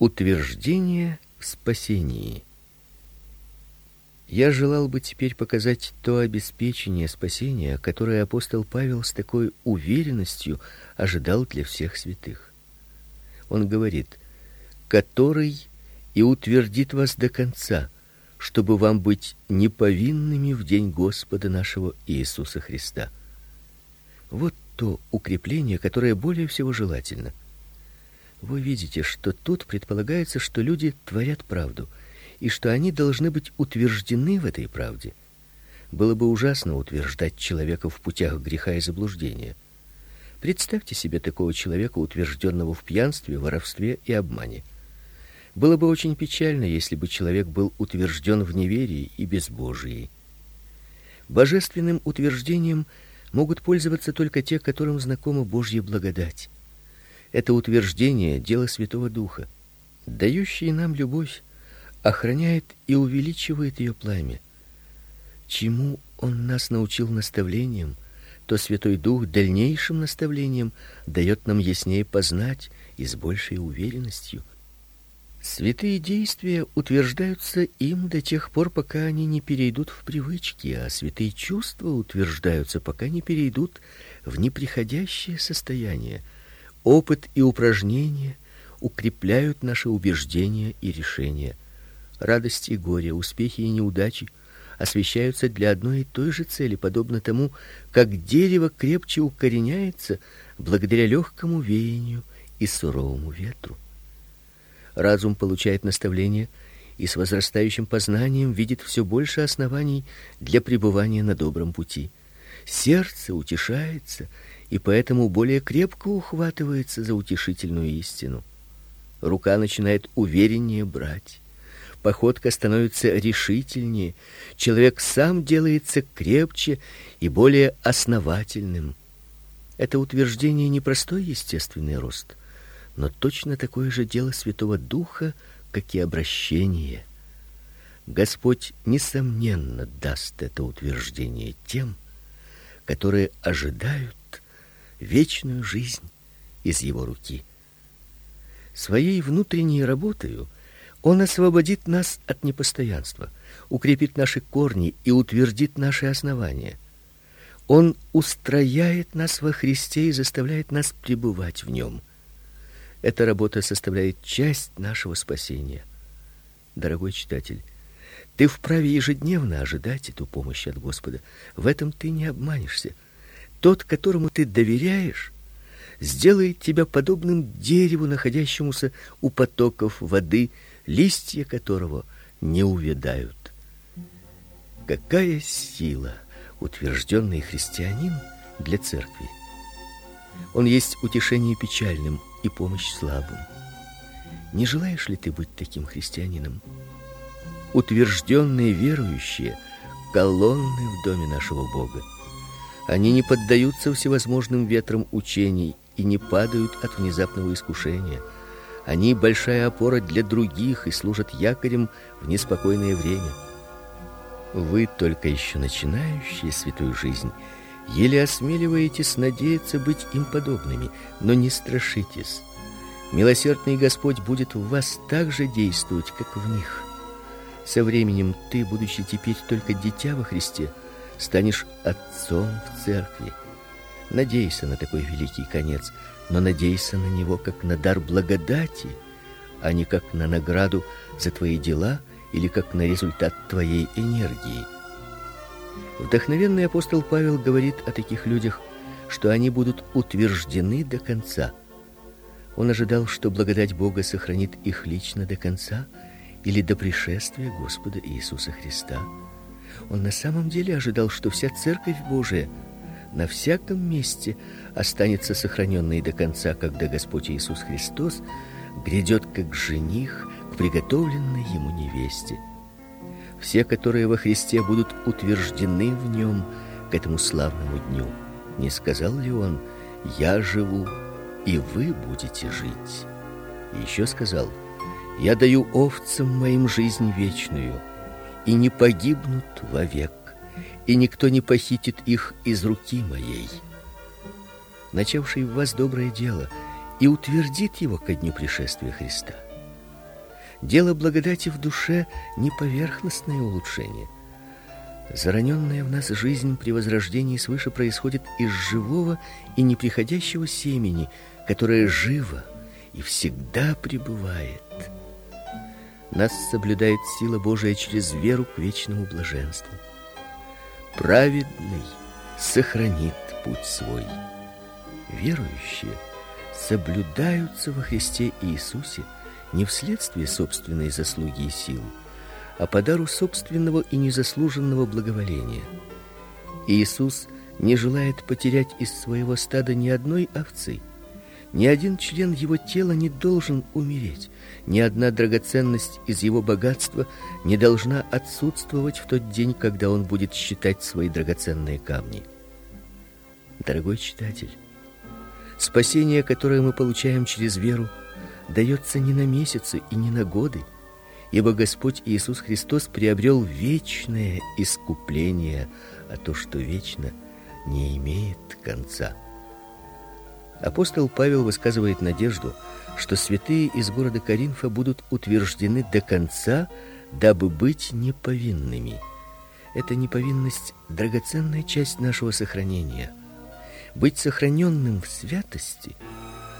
Утверждение в спасении. Я желал бы теперь показать то обеспечение спасения, которое апостол Павел с такой уверенностью ожидал для всех святых. Он говорит: "Который и утвердит вас до конца, чтобы вам быть неповинными в день Господа нашего Иисуса Христа". Вот то укрепление, которое более всего желательно – вы видите, что тут предполагается, что люди творят правду и что они должны быть утверждены в этой правде. Было бы ужасно утверждать человека в путях греха и заблуждения. Представьте себе такого человека, утвержденного в пьянстве, воровстве и обмане. Было бы очень печально, если бы человек был утвержден в неверии и безбожии. Божественным утверждением могут пользоваться только те, которым знакома Божья благодать. Это утверждение дело Святого Духа, дающий нам любовь, охраняет и увеличивает ее пламя. Чему он нас научил наставлением, то Святой Дух дальнейшим наставлением дает нам яснее познать и с большей уверенностью. Святые действия утверждаются им до тех пор, пока они не перейдут в привычки, а святые чувства утверждаются, пока не перейдут в неприходящее состояние – Опыт и упражнения укрепляют наши убеждения и решения. Радость и горе, успехи и неудачи освещаются для одной и той же цели, подобно тому, как дерево крепче укореняется благодаря легкому веянию и суровому ветру. Разум получает наставления и с возрастающим познанием видит все больше оснований для пребывания на добром пути. Сердце утешается и поэтому более крепко ухватывается за утешительную истину. Рука начинает увереннее брать. Походка становится решительнее, человек сам делается крепче и более основательным. Это утверждение не простой естественный рост, но точно такое же дело Святого Духа, как и обращение. Господь несомненно даст это утверждение тем, которые ожидают вечную жизнь из его руки. Своей внутренней работой он освободит нас от непостоянства, укрепит наши корни и утвердит наши основания. Он устрояет нас во Христе и заставляет нас пребывать в нем. Эта работа составляет часть нашего спасения. Дорогой читатель, ты вправе ежедневно ожидать эту помощь от Господа. В этом ты не обманешься. Тот, которому ты доверяешь, сделает тебя подобным дереву, находящемуся у потоков воды, листья которого не увядают. Какая сила утвержденный христианин для церкви. Он есть утешение печальным и помощь слабым. Не желаешь ли ты быть таким христианином? Утвержденные верующие колонны в доме нашего Бога. Они не поддаются всевозможным ветрам учений и не падают от внезапного искушения. Они большая опора для других и служат якорем в неспокойное время. Вы только еще начинающие святую жизнь, еле осмеливаетесь надеяться быть им подобными, но не страшитесь. Милосердный Господь будет в вас так же действовать, как в них. Со временем ты, будучи теперь только дитя во Христе, станешь отцом в церкви. Надейся на такой великий конец, но надейся на него как на дар благодати, а не как на награду за твои дела или как на результат твоей энергии. Вдохновенный апостол Павел говорит о таких людях, что они будут утверждены до конца. Он ожидал, что благодать Бога сохранит их лично до конца или до пришествия Господа Иисуса Христа. Он на самом деле ожидал, что вся церковь Божия на всяком месте останется сохраненной до конца, когда Господь Иисус Христос грядет как жених к приготовленной ему невесте. Все, которые во Христе будут утверждены в нем к этому славному дню. Не сказал ли он: "Я живу, и вы будете жить"? И еще сказал: "Я даю овцам моим жизнь вечную" и не погибнут вовек, и никто не похитит их из руки моей. Начавший в вас доброе дело и утвердит его ко дню пришествия Христа. Дело благодати в душе не поверхностное улучшение. Зараненная в нас жизнь при возрождении свыше происходит из живого и неприходящего семени, которое живо и всегда пребывает. Нас соблюдает сила Божия через веру к вечному блаженству. Праведный сохранит путь свой. Верующие соблюдаются во Христе Иисусе не вследствие собственной заслуги и силы, а по дару собственного и незаслуженного благоволения. Иисус не желает потерять из своего стада ни одной овцы. Ни один член его тела не должен умереть. Ни одна драгоценность из его богатства не должна отсутствовать в тот день, когда он будет считать свои драгоценные камни. Дорогой читатель, спасение, которое мы получаем через веру, дается не на месяцы и не на годы, ибо Господь Иисус Христос приобрел вечное искупление, а то, что вечно, не имеет конца. Апостол Павел высказывает надежду, что святые из города Коринфа будут утверждены до конца, дабы быть неповинными. Эта неповинность драгоценная часть нашего сохранения. Быть сохраненным в святости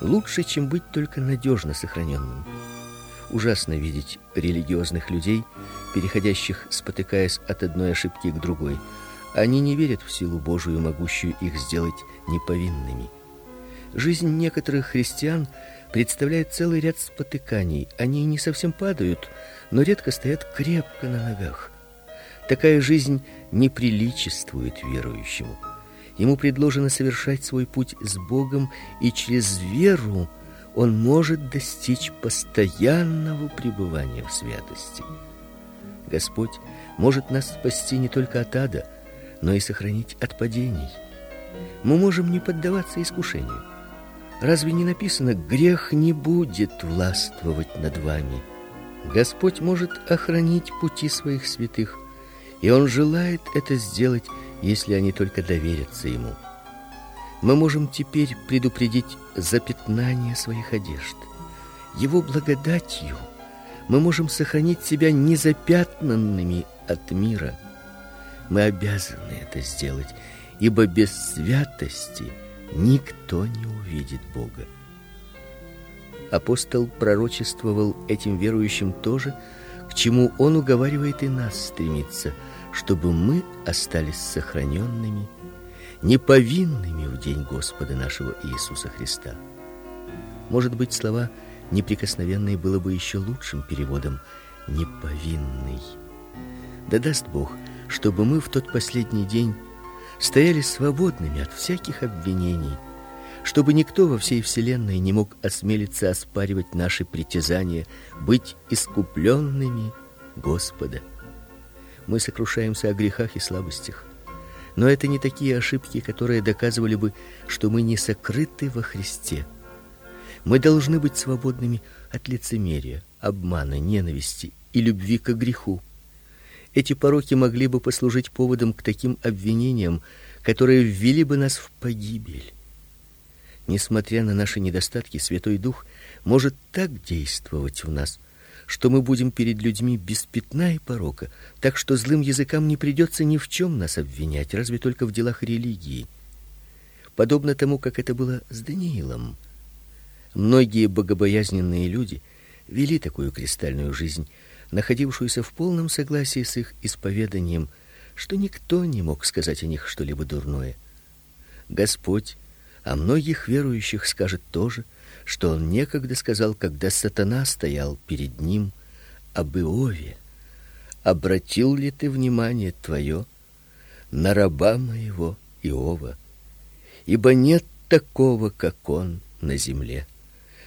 лучше, чем быть только надежно сохраненным. Ужасно видеть религиозных людей, переходящих, спотыкаясь от одной ошибки к другой. Они не верят в силу Божию, могущую их сделать неповинными. Жизнь некоторых христиан представляет целый ряд спотыканий. Они не совсем падают, но редко стоят крепко на ногах. Такая жизнь не приличествует верующему. Ему предложено совершать свой путь с Богом, и через веру он может достичь постоянного пребывания в святости. Господь может нас спасти не только от ада, но и сохранить от падений. Мы можем не поддаваться искушению. Разве не написано: грех не будет властвовать над вами? Господь может охранить пути своих святых, и он желает это сделать если они только доверятся ему. Мы можем теперь предупредить запятнание своих одежд. Его благодатью мы можем сохранить себя незапятнанными от мира. Мы обязаны это сделать, ибо без святости никто не увидит Бога. Апостол пророчествовал этим верующим тоже, к чему он уговаривает и нас стремиться – чтобы мы остались сохраненными, неповинными в день Господа нашего Иисуса Христа. Может быть, слова неприкосновенный было бы еще лучшим переводом неповинный. Да даст Бог, чтобы мы в тот последний день стояли свободными от всяких обвинений, чтобы никто во всей вселенной не мог осмелиться оспаривать наши притязания быть искупленными Господа мы сокрушаемся о грехах и слабостях. Но это не такие ошибки, которые доказывали бы, что мы не сокрыты во Христе. Мы должны быть свободными от лицемерия, обмана, ненависти и любви к греху. Эти пороки могли бы послужить поводом к таким обвинениям, которые ввели бы нас в погибель. Несмотря на наши недостатки, Святой Дух может так действовать в нас, что мы будем перед людьми без пятна и порока, так что злым языкам не придется ни в чем нас обвинять, разве только в делах религии. Подобно тому, как это было с Даниилом. Многие богобоязненные люди вели такую кристальную жизнь, находившуюся в полном согласии с их исповеданием, что никто не мог сказать о них что-либо дурное. Господь о многих верующих скажет тоже, что он некогда сказал, когда сатана стоял перед ним об Иове. Обратил ли ты внимание твое на раба моего Иова? Ибо нет такого, как он на земле.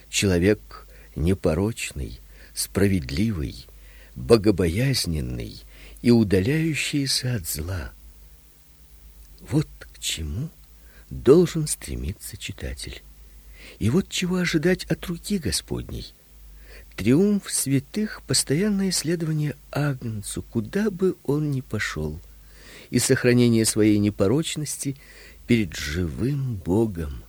Человек непорочный, справедливый, богобоязненный и удаляющийся от зла. Вот к чему должен стремиться читатель. И вот чего ожидать от руки Господней. Триумф святых постоянное исследование Агнцу, куда бы он ни пошел, и сохранение своей непорочности перед живым Богом.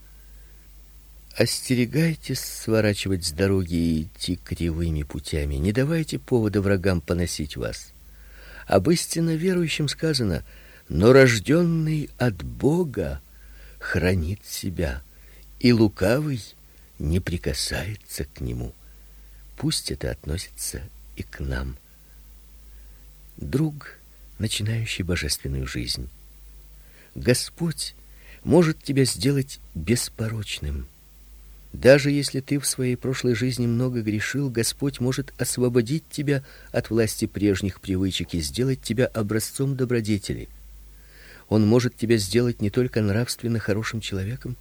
Остерегайтесь сворачивать с дороги и идти кривыми путями. Не давайте повода врагам поносить вас. Об истинно верующем сказано: "Но рожденный от Бога хранит себя, и лукавый не прикасается к нему". Пусть это относится и к нам. Друг, начинающий божественную жизнь. Господь может тебя сделать беспорочным. Даже если ты в своей прошлой жизни много грешил, Господь может освободить тебя от власти прежних привычек и сделать тебя образцом добродетели. Он может тебя сделать не только нравственно хорошим человеком,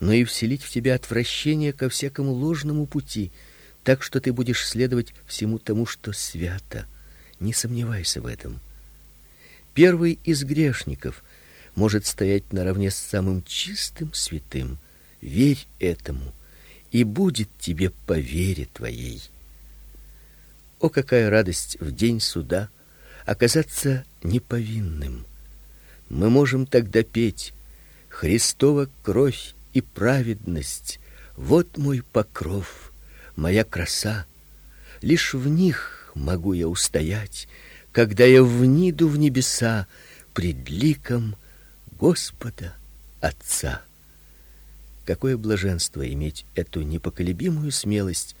но и вселить в тебя отвращение ко всякому ложному пути, так что ты будешь следовать всему тому, что свято. Не сомневайся в этом. Первый из грешников может стоять наравне с самым чистым святым. Верь этому и будет тебе по вере твоей. О какая радость в день суда оказаться неповинным. Мы можем тогда петь: Христова кровь и праведность вот мой покров, моя краса. Лишь в них могу я устоять, когда я вниду в небеса пред ликом Господа Отца. Какое блаженство иметь эту непоколебимую смелость,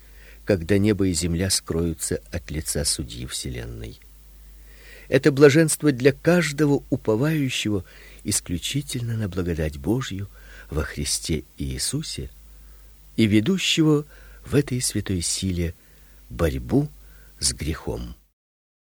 когда небо и земля скроются от лица судьи вселенной. Это блаженство для каждого уповающего исключительно на благодать Божью во Христе Иисусе и ведущего в этой святой силе борьбу с грехом.